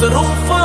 Se rompa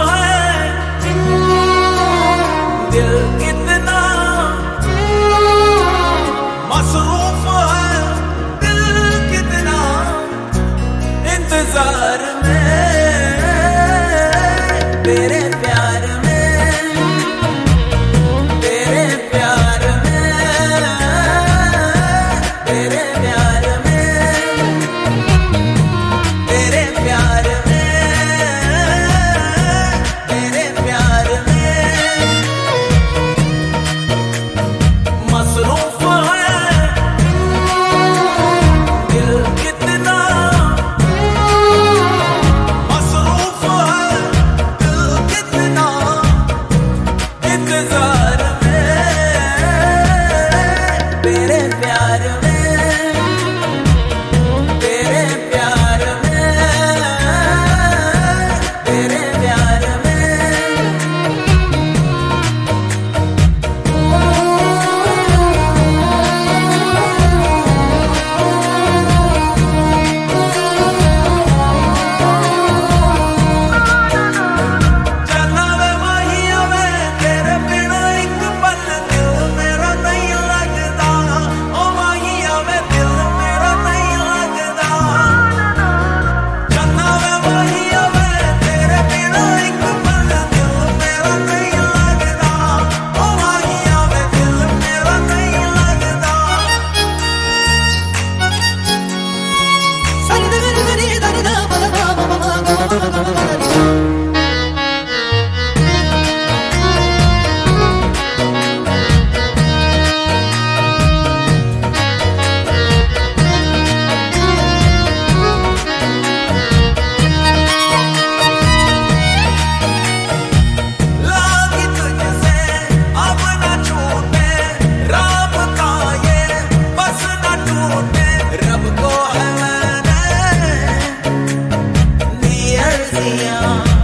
Yeah.